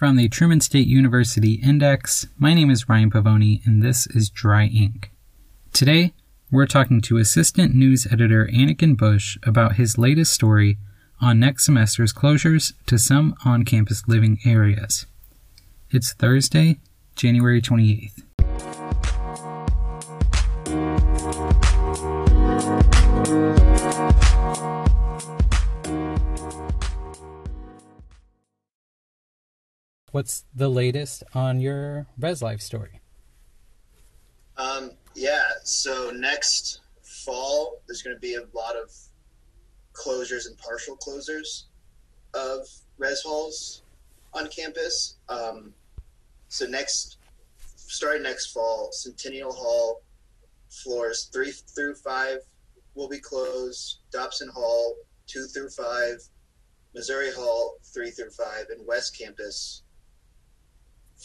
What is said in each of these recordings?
From the Truman State University Index, my name is Ryan Pavoni, and this is Dry Ink. Today, we're talking to Assistant News Editor Anakin Bush about his latest story on next semester's closures to some on campus living areas. It's Thursday, January 28th. What's the latest on your Res Life story? Um, yeah, so next fall, there's going to be a lot of closures and partial closures of res halls on campus. Um, so next, starting next fall, Centennial Hall floors three through five will be closed. Dobson Hall two through five, Missouri Hall three through five, and West Campus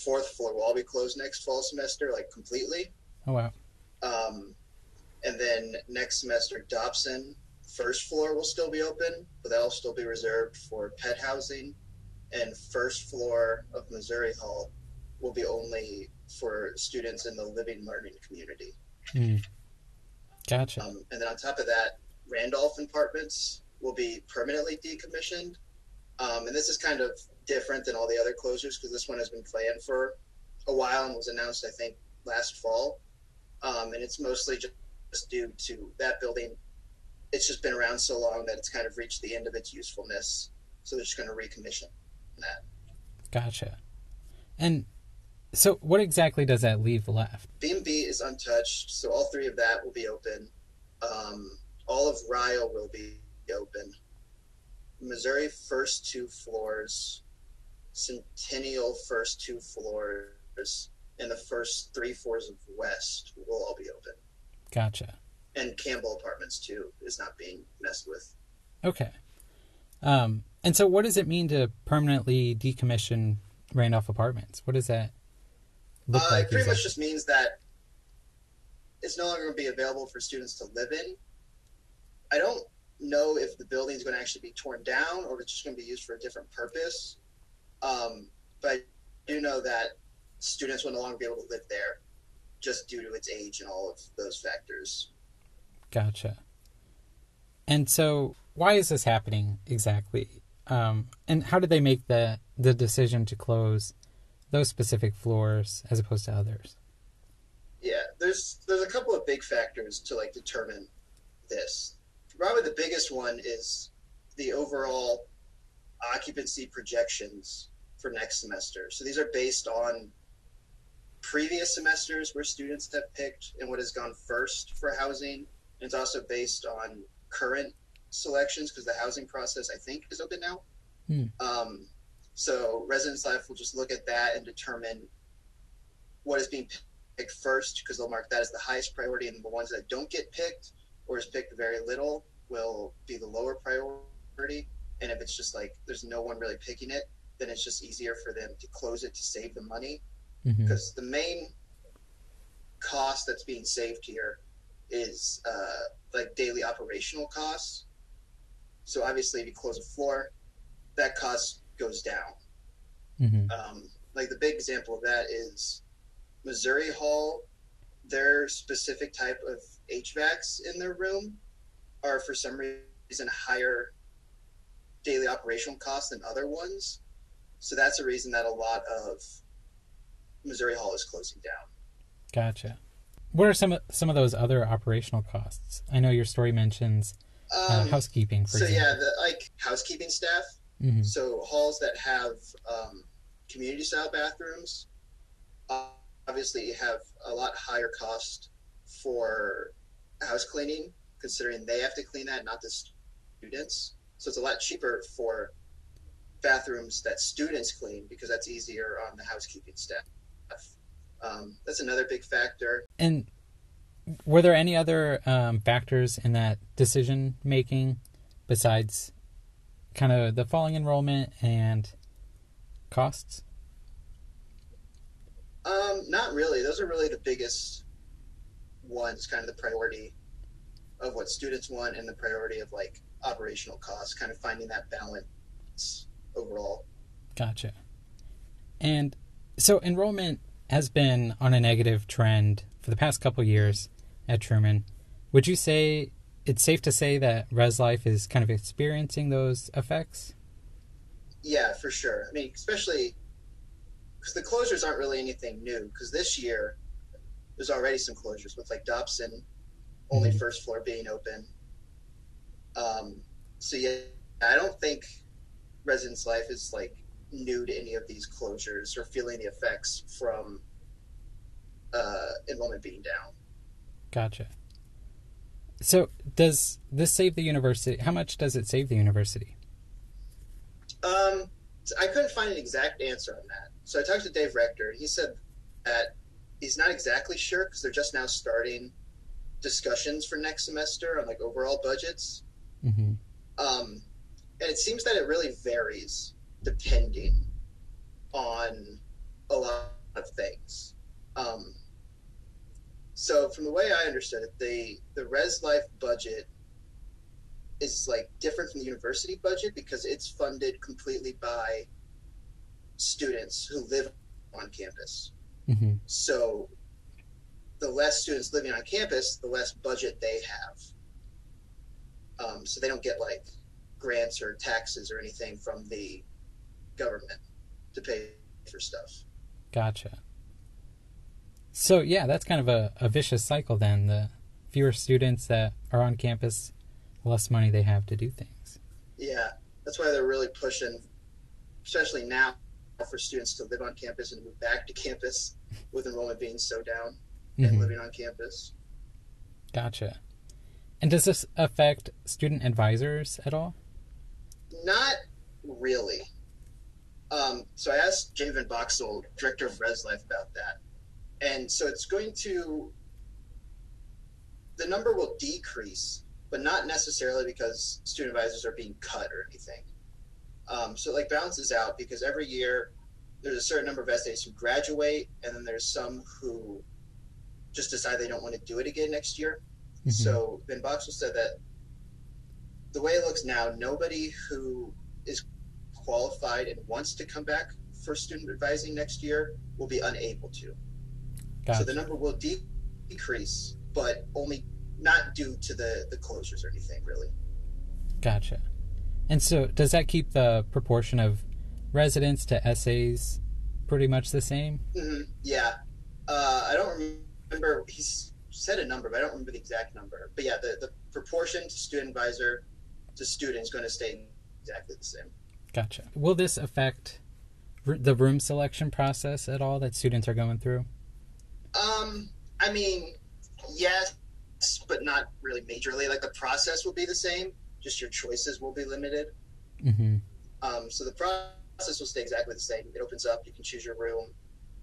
fourth floor will all be closed next fall semester, like completely. Oh wow. Um, and then next semester, Dobson first floor will still be open, but that'll still be reserved for pet housing. And first floor of Missouri Hall will be only for students in the living learning community. Mm. Gotcha. Um, and then on top of that, Randolph apartments will be permanently decommissioned. Um, and this is kind of different than all the other closures because this one has been planned for a while and was announced, I think, last fall. Um, and it's mostly just due to that building. It's just been around so long that it's kind of reached the end of its usefulness. So they're just going to recommission that. Gotcha. And so, what exactly does that leave left? B&B is untouched, so all three of that will be open. Um, all of Ryle will be open. Missouri first two floors, Centennial first two floors, and the first three floors of West will all be open. Gotcha. And Campbell Apartments too is not being messed with. Okay. Um, and so, what does it mean to permanently decommission Randolph Apartments? What does that look Uh, like? it pretty much just means that it's no longer going to be available for students to live in. I don't know if the building is going to actually be torn down or if it's just going to be used for a different purpose. Um, but I do know that students will no longer be able to live there just due to its age and all of those factors. Gotcha. And so, why is this happening exactly? Um, and how did they make the the decision to close those specific floors as opposed to others? Yeah, there's there's a couple of big factors to like determine this. Probably the biggest one is the overall occupancy projections for next semester. So these are based on previous semesters where students have picked and what has gone first for housing. And it's also based on current selections because the housing process I think is open now. Hmm. Um, so Residence Life will just look at that and determine what is being picked first because they'll mark that as the highest priority, and the ones that don't get picked or is picked very little will be the lower priority. And if it's just like there's no one really picking it, then it's just easier for them to close it to save the money because the main cost that's being saved here is uh, like daily operational costs. So obviously, if you close a floor, that cost goes down. hmm Um, like the big example of that is Missouri Hall. Their specific type of HVACs in their room are for some reason higher daily operational costs than other ones. So that's a reason that a lot of Missouri Hall is closing down. Gotcha. What are some of, some of those other operational costs? I know your story mentions uh, Um, housekeeping, for so yeah, the like housekeeping staff. hmm So halls that have um, community style bathrooms obviously have a lot higher cost for house cleaning, considering they have to clean that, not the students. So it's a lot cheaper for bathrooms that students clean because that's easier on the housekeeping staff. Um, that's another big factor. And were there any other um, factors in that decision making besides kind of the falling enrollment and costs? Um, not really. Those are really the biggest ones, kind of the priority of what students want and the priority of like operational costs, kind of finding that balance overall. Gotcha. And so enrollment has been on a negative trend for the past couple years at Truman. Would you say it's safe to say that Res Life is kind of experiencing those effects? Yeah, for sure. I mean, especially because the closures aren't really anything new. Because this year, there's already some closures with like Dobson, only mm-hmm. first floor being open. Um, so yeah, I don't think Residence Life is like new to any of these closures or feeling the effects from uh, enrollment being down. Gotcha. So, does this save the university? How much does it save the university? Um, I couldn't find an exact answer on that. So I talked to Dave Rector. He said that he's not exactly sure because they're just now starting discussions for next semester on like overall budgets. Mm-hmm. Um, and it seems that it really varies depending on a lot of things. Um, so from the way I understood it, the the Res Life budget is like different from the university budget because it's funded completely by students who live on campus. Mm-hmm. So the less students living on campus, the less budget they have. Um, so they don't get like grants or taxes or anything from the government to pay for stuff. Gotcha. So yeah, that's kind of a, a vicious cycle then. The fewer students that are on campus, the less money they have to do things. Yeah, that's why they're really pushing, especially now, for students to live on campus and move back to campus with enrollment being so down and mm-hmm. living on campus. Gotcha. And does this affect student advisors at all? Not really. Um, so I asked Javen Boxel, director of Res Life, about that. And so it's going to, the number will decrease, but not necessarily because student advisors are being cut or anything. Um, so it like balances out because every year there's a certain number of SAs who graduate, and then there's some who just decide they don't want to do it again next year. Mm-hmm. So Ben Boxall said that the way it looks now, nobody who is qualified and wants to come back for student advising next year will be unable to. Gotcha. So the number will de- decrease, but only not due to the the closures or anything really. Gotcha. And so, does that keep the proportion of residents to SAs pretty much the same? Mm-hmm. Yeah. Uh, I don't remember. He said a number, but I don't remember the exact number. But yeah, the, the proportion to student advisor to student is going to stay exactly the same. Gotcha. Will this affect the room selection process at all that students are going through? Um, I mean, yes, but not really majorly. Like the process will be the same, just your choices will be limited. Mm-hmm. Um, so the process will stay exactly the same. It opens up, you can choose your room,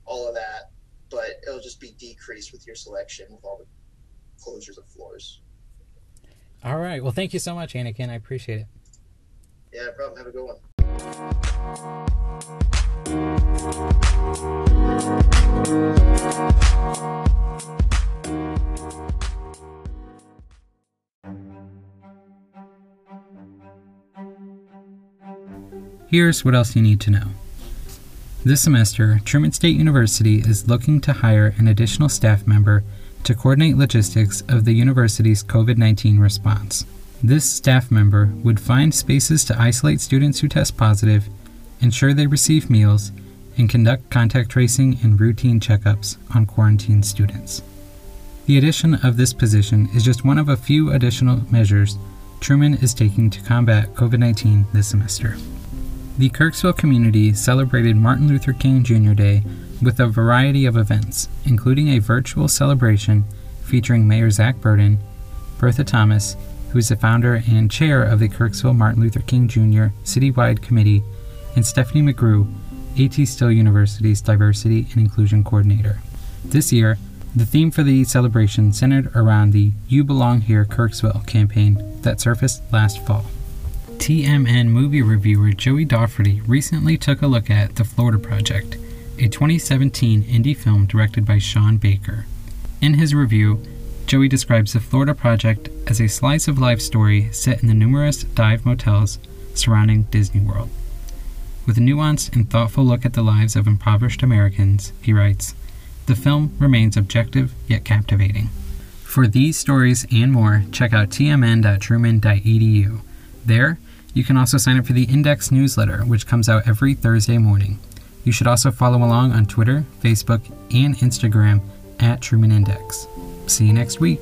all of that, but it'll just be decreased with your selection with all the closures of floors. All right. Well, thank you so much, Anakin. I appreciate it. Yeah, no problem. Have a good one. Here's what else you need to know. This semester, Truman State University is looking to hire an additional staff member to coordinate logistics of the university's COVID 19 response. This staff member would find spaces to isolate students who test positive, ensure they receive meals, and conduct contact tracing and routine checkups on quarantined students. The addition of this position is just one of a few additional measures Truman is taking to combat COVID 19 this semester. The Kirksville community celebrated Martin Luther King Jr. Day with a variety of events, including a virtual celebration featuring Mayor Zach Burton, Bertha Thomas, who is the founder and chair of the Kirksville Martin Luther King Jr. Citywide Committee, and Stephanie McGrew, A.T. Still University's Diversity and Inclusion Coordinator. This year, the theme for the celebration centered around the You Belong Here Kirksville campaign that surfaced last fall. TMN movie reviewer Joey Dougherty recently took a look at The Florida Project, a 2017 indie film directed by Sean Baker. In his review, Joey describes The Florida Project as a slice of life story set in the numerous dive motels surrounding Disney World. With a nuanced and thoughtful look at the lives of impoverished Americans, he writes, the film remains objective yet captivating. For these stories and more, check out tmn.truman.edu. There, you can also sign up for the Index newsletter, which comes out every Thursday morning. You should also follow along on Twitter, Facebook, and Instagram at Truman Index. See you next week.